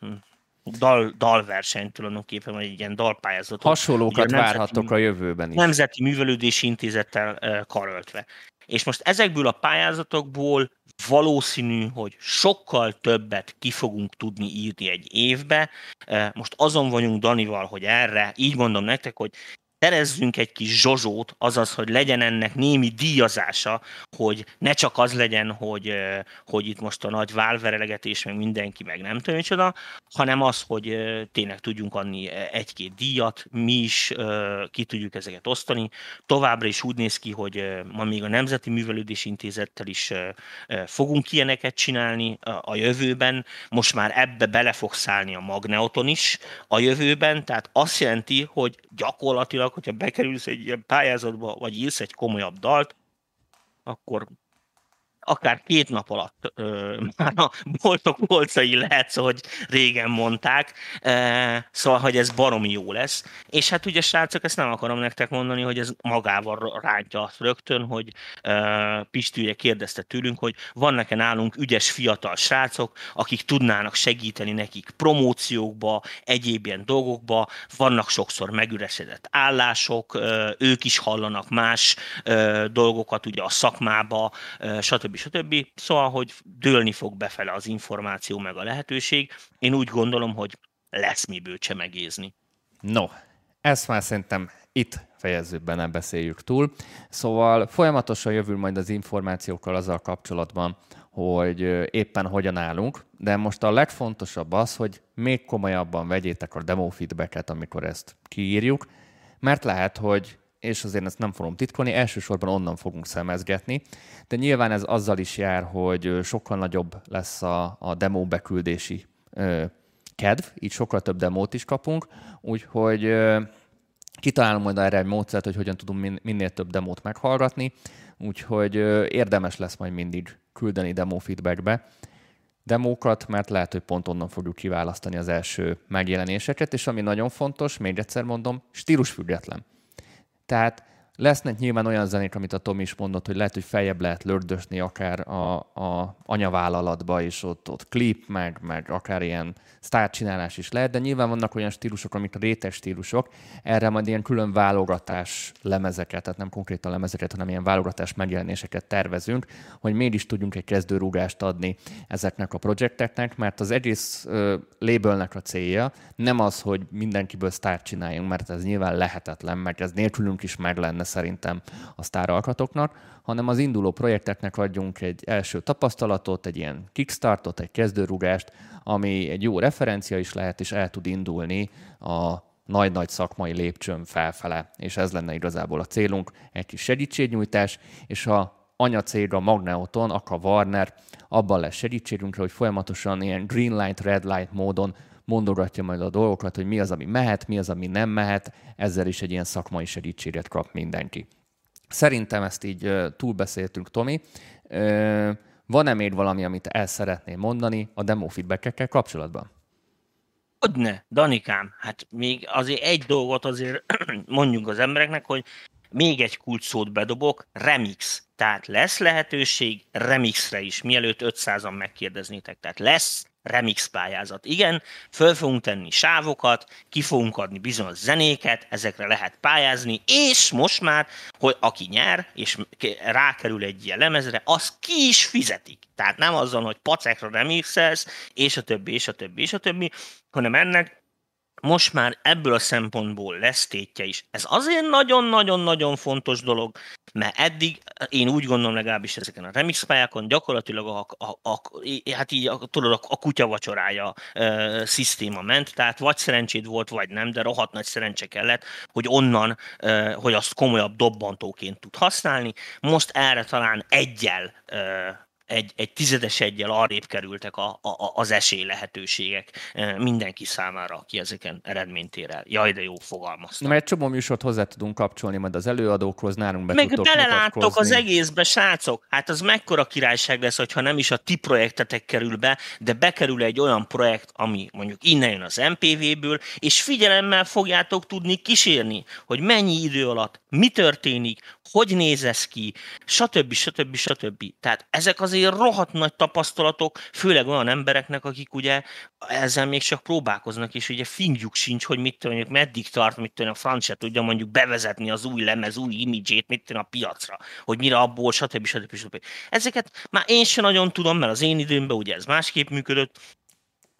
dal, dalversenyt tulajdonképpen, vagy egy ilyen dalpályázatot. Hasonlókat várhatok a jövőben is. Nemzeti Művelődési Intézettel karöltve. És most ezekből a pályázatokból valószínű, hogy sokkal többet ki fogunk tudni írni egy évbe. Most azon vagyunk Danival, hogy erre, így mondom nektek, hogy terezzünk egy kis zsozsót, azaz, hogy legyen ennek némi díjazása, hogy ne csak az legyen, hogy, hogy itt most a nagy válverelegetés, meg mindenki, meg nem tudom micsoda, hanem az, hogy tényleg tudjunk adni egy-két díjat, mi is ki tudjuk ezeket osztani. Továbbra is úgy néz ki, hogy ma még a Nemzeti Művelődési Intézettel is fogunk ilyeneket csinálni a jövőben. Most már ebbe bele fog szállni a Magneoton is a jövőben, tehát azt jelenti, hogy gyakorlatilag, hogyha bekerülsz egy ilyen pályázatba, vagy írsz egy komolyabb dalt, akkor akár két nap alatt ö, már a boltok polcai lehet, hogy régen mondták, e, szóval, hogy ez baromi jó lesz. És hát ugye, srácok, ezt nem akarom nektek mondani, hogy ez magával rántja azt rögtön, hogy e, Pisti ugye kérdezte tőlünk, hogy vannak-e nálunk ügyes fiatal srácok, akik tudnának segíteni nekik promóciókba, egyéb ilyen dolgokba, vannak sokszor megüresedett állások, e, ők is hallanak más e, dolgokat ugye a szakmába, e, stb stb. Szóval, hogy dőlni fog befele az információ meg a lehetőség. Én úgy gondolom, hogy lesz miből csemegézni. No, ezt már szerintem itt fejezzük be, nem beszéljük túl. Szóval folyamatosan jövül majd az információkkal azzal kapcsolatban, hogy éppen hogyan állunk, de most a legfontosabb az, hogy még komolyabban vegyétek a demo feedbacket, amikor ezt kiírjuk, mert lehet, hogy és azért ezt nem fogom titkolni, elsősorban onnan fogunk szemezgetni, de nyilván ez azzal is jár, hogy sokkal nagyobb lesz a, a demo beküldési ö, kedv, így sokkal több demót is kapunk, úgyhogy kitalálunk majd erre egy módszert, hogy hogyan tudunk minél több demót meghallgatni, úgyhogy érdemes lesz majd mindig küldeni demo feedbackbe demókat, mert lehet, hogy pont onnan fogjuk kiválasztani az első megjelenéseket, és ami nagyon fontos, még egyszer mondom, stílusfüggetlen. Tehát Lesznek nyilván olyan zenék, amit a Tom is mondott, hogy lehet, hogy feljebb lehet lördösni akár a, a anyavállalatba, és ott, ott klip, meg, meg akár ilyen sztárcsinálás is lehet, de nyilván vannak olyan stílusok, amik a rétes stílusok, erre majd ilyen külön válogatás lemezeket, tehát nem konkrétan lemezeket, hanem ilyen válogatás megjelenéseket tervezünk, hogy miért is tudjunk egy kezdőrúgást adni ezeknek a projekteknek, mert az egész uh, labelnek a célja nem az, hogy mindenkiből sztárt csináljunk, mert ez nyilván lehetetlen, mert ez nélkülünk is meg lenne szerintem a sztáralkatoknak, hanem az induló projekteknek adjunk egy első tapasztalatot, egy ilyen kickstartot, egy kezdőrugást, ami egy jó referencia is lehet, és el tud indulni a nagy-nagy szakmai lépcsőn felfele, és ez lenne igazából a célunk, egy kis segítségnyújtás, és a anyacég a Magneoton, a Warner abban lesz segítségünkre, hogy folyamatosan ilyen green light, red light módon mondogatja majd a dolgokat, hogy mi az, ami mehet, mi az, ami nem mehet, ezzel is egy ilyen szakmai segítséget kap mindenki. Szerintem ezt így túlbeszéltünk, Tomi. Van-e még valami, amit el szeretném mondani a demo feedbackekkel kapcsolatban? Hogyne, Danikám, hát még azért egy dolgot azért mondjunk az embereknek, hogy még egy kulcsszót bedobok, remix. Tehát lesz lehetőség remixre is, mielőtt 500-an megkérdeznétek. Tehát lesz remix pályázat. Igen, föl fogunk tenni sávokat, ki fogunk adni bizonyos zenéket, ezekre lehet pályázni, és most már, hogy aki nyer, és rákerül egy ilyen lemezre, az ki is fizetik. Tehát nem azon, hogy pacekra remixelsz, és a többi, és a többi, és a többi, hanem ennek most már ebből a szempontból lesz tétje is. Ez azért nagyon-nagyon-nagyon fontos dolog, mert eddig én úgy gondolom legalábbis ezeken a remix pályákon gyakorlatilag a, a, a, hát így a, tudod, a, a kutyavacsorája e, szisztéma ment, tehát vagy szerencséd volt, vagy nem, de rohadt nagy szerencse kellett, hogy onnan, e, hogy azt komolyabb dobbantóként tud használni. Most erre talán egyel e, egy, egy tizedes egyel arrébb kerültek a, a, az esély lehetőségek e, mindenki számára, aki ezeken eredményt ér el. Jaj, de jó fogalmaztam. Mert egy csomó műsort hozzá tudunk kapcsolni majd az előadókhoz, nálunk be Meg beleláttok az egészbe, srácok. Hát az mekkora királyság lesz, hogyha nem is a ti projektetek kerül be, de bekerül egy olyan projekt, ami mondjuk innen jön az MPV-ből, és figyelemmel fogjátok tudni kísérni, hogy mennyi idő alatt, mi történik, hogy néz ez ki, stb. stb. stb. Tehát ezek azért rohadt nagy tapasztalatok, főleg olyan embereknek, akik ugye ezzel még csak próbálkoznak, és ugye fingjuk sincs, hogy mit tudjuk, meddig tart, mit tudjuk, a francia tudja mondjuk bevezetni az új lemez, új imidzsét, mit tudjuk a piacra, hogy mire abból, stb. stb. stb. Ezeket már én sem nagyon tudom, mert az én időmben ugye ez másképp működött,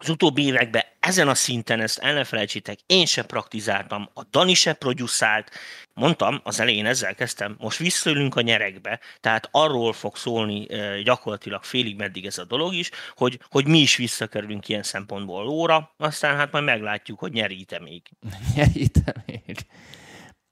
az utóbbi években ezen a szinten, ezt el ne felejtsétek, én se praktizáltam, a Dani se produszált, mondtam, az elején ezzel kezdtem, most visszaülünk a nyerekbe, tehát arról fog szólni gyakorlatilag félig meddig ez a dolog is, hogy, hogy mi is visszakerülünk ilyen szempontból óra, aztán hát majd meglátjuk, hogy nyerít-e még. nyerít-e még.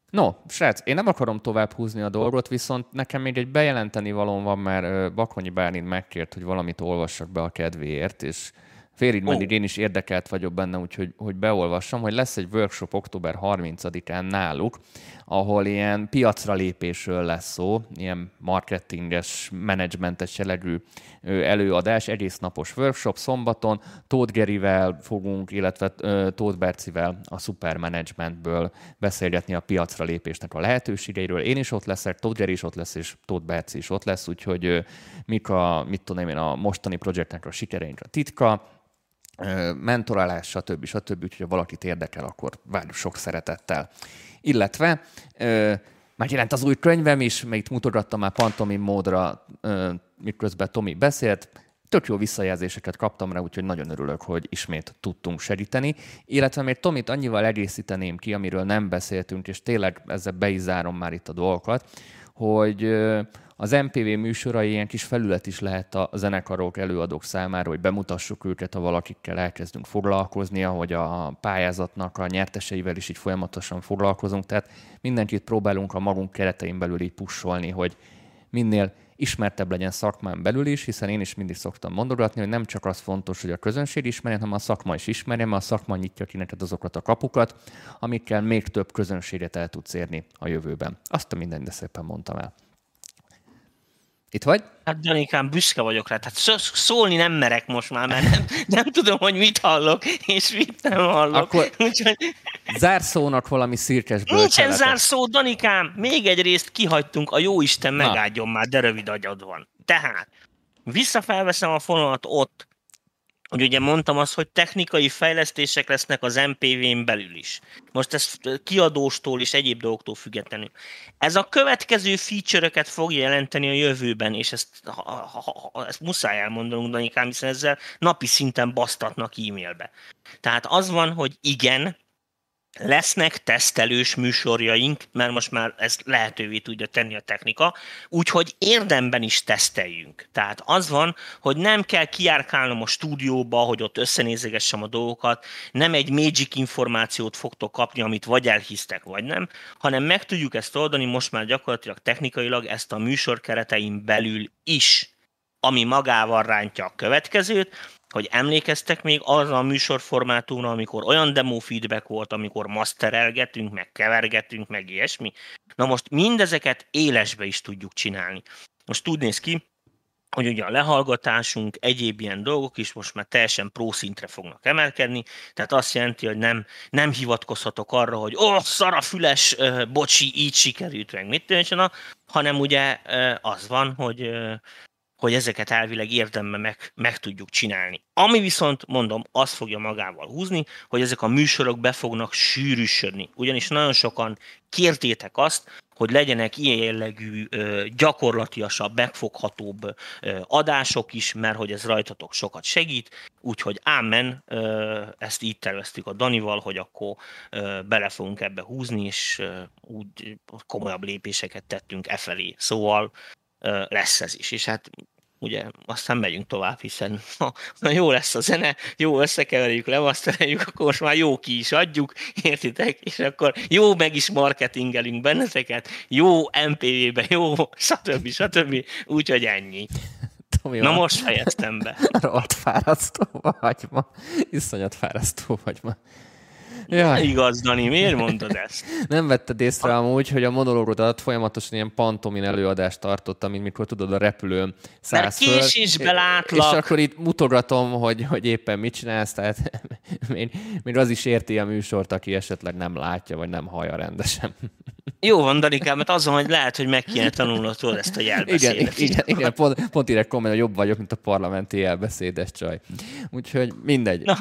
No, srác, én nem akarom tovább húzni a dolgot, viszont nekem még egy bejelenteni valóm van, mert Bakonyi Bálint megkért, hogy valamit olvassak be a kedvéért, és Félig oh. meddig én is érdekelt vagyok benne, úgyhogy hogy beolvassam, hogy lesz egy workshop október 30-án náluk, ahol ilyen piacra lépésről lesz szó, ilyen marketinges, menedzsmentes jellegű előadás, egész napos workshop szombaton, Tóth Gerivel fogunk, illetve Tóth Bercivel a Super Managementből beszélgetni a piacra lépésnek a lehetőségeiről. Én is ott leszek, Tóth Geri is ott lesz, és Tóth Berci is ott lesz, úgyhogy mik a, mit tudom én, a mostani projektnek a sikereinkre a titka, mentorálás, stb. stb. Úgyhogy ha valakit érdekel, akkor várjuk sok szeretettel. Illetve megjelent az új könyvem is, mert itt mutogattam már pantomim módra, miközben Tomi beszélt, tök jó visszajelzéseket kaptam rá, úgyhogy nagyon örülök, hogy ismét tudtunk segíteni. Illetve még Tomit annyival egészíteném ki, amiről nem beszéltünk, és tényleg ezzel be már itt a dolgokat, hogy az MPV műsorai ilyen kis felület is lehet a zenekarok, előadók számára, hogy bemutassuk őket, ha valakikkel elkezdünk foglalkozni, ahogy a pályázatnak a nyerteseivel is így folyamatosan foglalkozunk. Tehát mindenkit próbálunk a magunk keretein belül így pusolni, hogy minél ismertebb legyen szakmán belül is, hiszen én is mindig szoktam mondogatni, hogy nem csak az fontos, hogy a közönség ismerjen, hanem a szakma is ismerjen, mert a szakma nyitja ki neked azokat a kapukat, amikkel még több közönséget el tudsz érni a jövőben. Azt a minden, de szépen mondtam el. Itt vagy? Hát Danikám, büszke vagyok rá. Tehát szólni nem merek most már, mert nem, nem tudom, hogy mit hallok, és mit nem hallok. Akkor Úgyhogy... zárszónak valami szirkes Nincsen zárszó, Danikám. Még egy részt kihagytunk, a jó Isten megáldjon már, de rövid agyad van. Tehát, visszafelveszem a fonalat ott, hogy ugye mondtam azt, hogy technikai fejlesztések lesznek az MPV-n belül is. Most ez kiadóstól és egyéb dolgoktól függetlenül. Ez a következő feature-öket fogja jelenteni a jövőben, és ezt, ha, ha, ha, ezt muszáj elmondanunk, Danikám, hiszen ezzel napi szinten basztatnak e-mailbe. Tehát az van, hogy igen, lesznek tesztelős műsorjaink, mert most már ezt lehetővé tudja tenni a technika, úgyhogy érdemben is teszteljünk. Tehát az van, hogy nem kell kiárkálnom a stúdióba, hogy ott összenézegessem a dolgokat, nem egy magic információt fogtok kapni, amit vagy elhisztek, vagy nem, hanem meg tudjuk ezt oldani most már gyakorlatilag technikailag ezt a műsor keretein belül is, ami magával rántja a következőt, hogy emlékeztek még arra a műsorformátumra, amikor olyan demo feedback volt, amikor masterelgetünk, meg kevergetünk, meg ilyesmi. Na most mindezeket élesbe is tudjuk csinálni. Most úgy néz ki, hogy ugye a lehallgatásunk, egyéb ilyen dolgok is most már teljesen pro szintre fognak emelkedni, tehát azt jelenti, hogy nem, nem hivatkozhatok arra, hogy ó, oh, szara füles, bocsi, így sikerült, meg mit tűncsen, hanem ugye az van, hogy hogy ezeket elvileg érdemben meg, meg tudjuk csinálni. Ami viszont, mondom, azt fogja magával húzni, hogy ezek a műsorok be fognak sűrűsödni. Ugyanis nagyon sokan kértétek azt, hogy legyenek ilyen jellegű, gyakorlatiasabb, megfoghatóbb adások is, mert hogy ez rajtatok sokat segít, úgyhogy ámen, ezt így terveztük a Danival, hogy akkor bele fogunk ebbe húzni, és úgy komolyabb lépéseket tettünk e felé. Szóval lesz ez is. És hát ugye aztán megyünk tovább, hiszen ha, ha jó lesz a zene, jó összekeverjük, levasztereljük, akkor most már jó ki is adjuk, értitek? És akkor jó meg is marketingelünk benneteket, jó MPV-be, jó, stb. stb. Úgyhogy ennyi. Tomi, Na most fejeztem be. Rohadt fárasztó vagy ma. Iszonyat fárasztó vagy ma. Jaj. Igaz, Dani, miért mondod ezt? Nem vetted észre amúgy, hogy a monológodat folyamatosan ilyen pantomin előadást tartottam, mint mikor tudod a repülőn szállsz Mert késésbe látlak. És akkor itt mutogatom, hogy, hogy éppen mit csinálsz, tehát még, még az is érti a műsort, aki esetleg nem látja, vagy nem hallja rendesen. Jó van, Danikám, mert azon, hogy lehet, hogy meg kéne tanulnod ezt a jelbeszédet. Igen, igen, igen pont, pont komment, hogy jobb vagyok, mint a parlamenti jelbeszédes csaj. Úgyhogy mindegy. Na,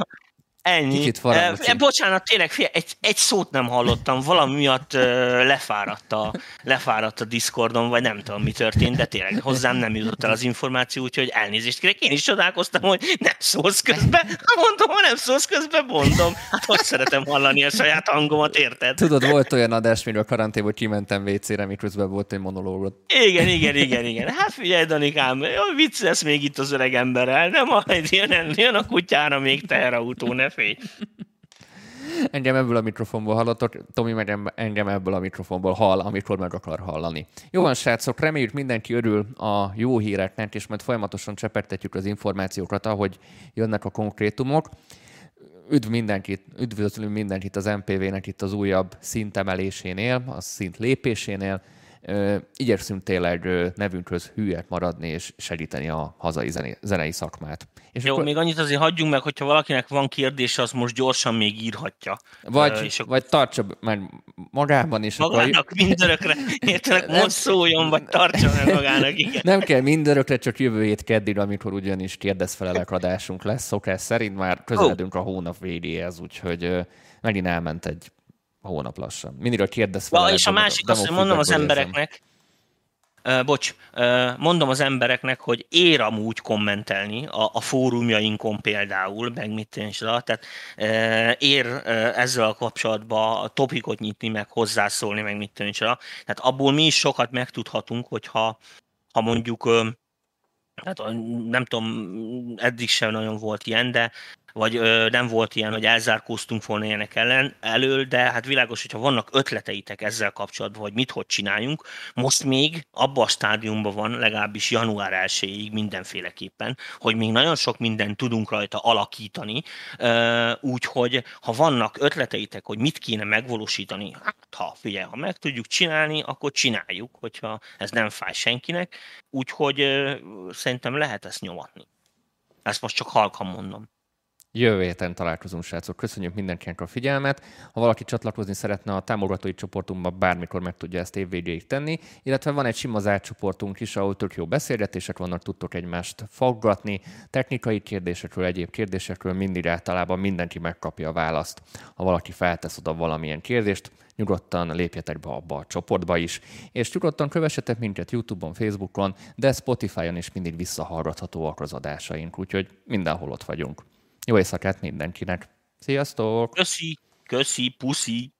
Ennyi. Kicsit e, bocsánat, tényleg fél, egy, egy szót nem hallottam, valami miatt uh, lefáradt, a, lefáradt a Discordon, vagy nem tudom, mi történt, de tényleg hozzám nem jutott el az információ, úgyhogy elnézést kérek. Én is csodálkoztam, hogy nem szólsz közbe. Mondom, ha nem szólsz közbe, mondom. Hát hogy szeretem hallani a saját hangomat, érted? Tudod, volt olyan adás, miről karanténból kimentem WC-re, miközben volt egy monológot. Igen, igen, igen, igen. Hát figyelj, Danikám, vicc lesz még itt az öreg emberrel, nem majd jön, jön a kutyára még teherautó, ne félj. Engem ebből a mikrofonból hallatok, Tomi meg engem ebből a mikrofonból hall, amikor meg akar hallani. Jó van, srácok, reméljük mindenki örül a jó híreknek, és majd folyamatosan csepegtetjük az információkat, ahogy jönnek a konkrétumok. Üdv mindenkit, üdvözlünk mindenkit az MPV-nek itt az újabb szintemelésénél, a szint lépésénél igyekszünk tényleg nevünkhöz hülyek maradni és segíteni a hazai zenei szakmát. És Jó, akkor... még annyit azért hagyjunk meg, hogyha valakinek van kérdése, az most gyorsan még írhatja. Vagy, és akkor... vagy tartsa meg magában is. Magának akkor... mindörökre, értelek, most szóljon, vagy tartsa meg magának, igen. Nem kell mindörökre, csak jövő hét keddire, amikor ugyanis kérdezfelelek adásunk lesz. Szokás szerint már közeledünk oh. a hónap végéhez, úgyhogy megint elment egy hónap lassan. A kérdez fel. És a másik az, hogy mondom az embereknek, Uh, bocs, uh, mondom az embereknek, hogy ér amúgy kommentelni a, a fórumjainkon például, meg mit is, tehát uh, ér uh, ezzel a kapcsolatban a topikot nyitni, meg hozzászólni, meg mit is. Tehát abból mi is sokat megtudhatunk, hogyha ha mondjuk uh, hát nem tudom, eddig sem nagyon volt ilyen, de vagy ö, nem volt ilyen, hogy elzárkóztunk volna ilyenek ellen, elől, de hát világos, hogyha vannak ötleteitek ezzel kapcsolatban, hogy mit hogy csináljunk, most még abban a stádiumban van, legalábbis január 1 mindenféleképpen, hogy még nagyon sok mindent tudunk rajta alakítani, úgyhogy ha vannak ötleteitek, hogy mit kéne megvalósítani, hát ha figyelj, ha meg tudjuk csinálni, akkor csináljuk, hogyha ez nem fáj senkinek, úgyhogy szerintem lehet ezt nyomatni. Ezt most csak halkan mondom. Jövő héten találkozunk, srácok. Köszönjük mindenkinek a figyelmet. Ha valaki csatlakozni szeretne a támogatói csoportunkba, bármikor meg tudja ezt évvégéig tenni. Illetve van egy sima zárt csoportunk is, ahol tök jó beszélgetések vannak, tudtok egymást faggatni. Technikai kérdésekről, egyéb kérdésekről mindig általában mindenki megkapja a választ. Ha valaki feltesz oda valamilyen kérdést, nyugodtan lépjetek be abba a csoportba is, és nyugodtan kövessetek minket YouTube-on, Facebookon, de Spotify-on is mindig visszahallgathatóak az adásaink, úgyhogy mindenhol ott vagyunk. Jó éjszakát mindenkinek! Sziasztok! Köszi! Köszi, puszi!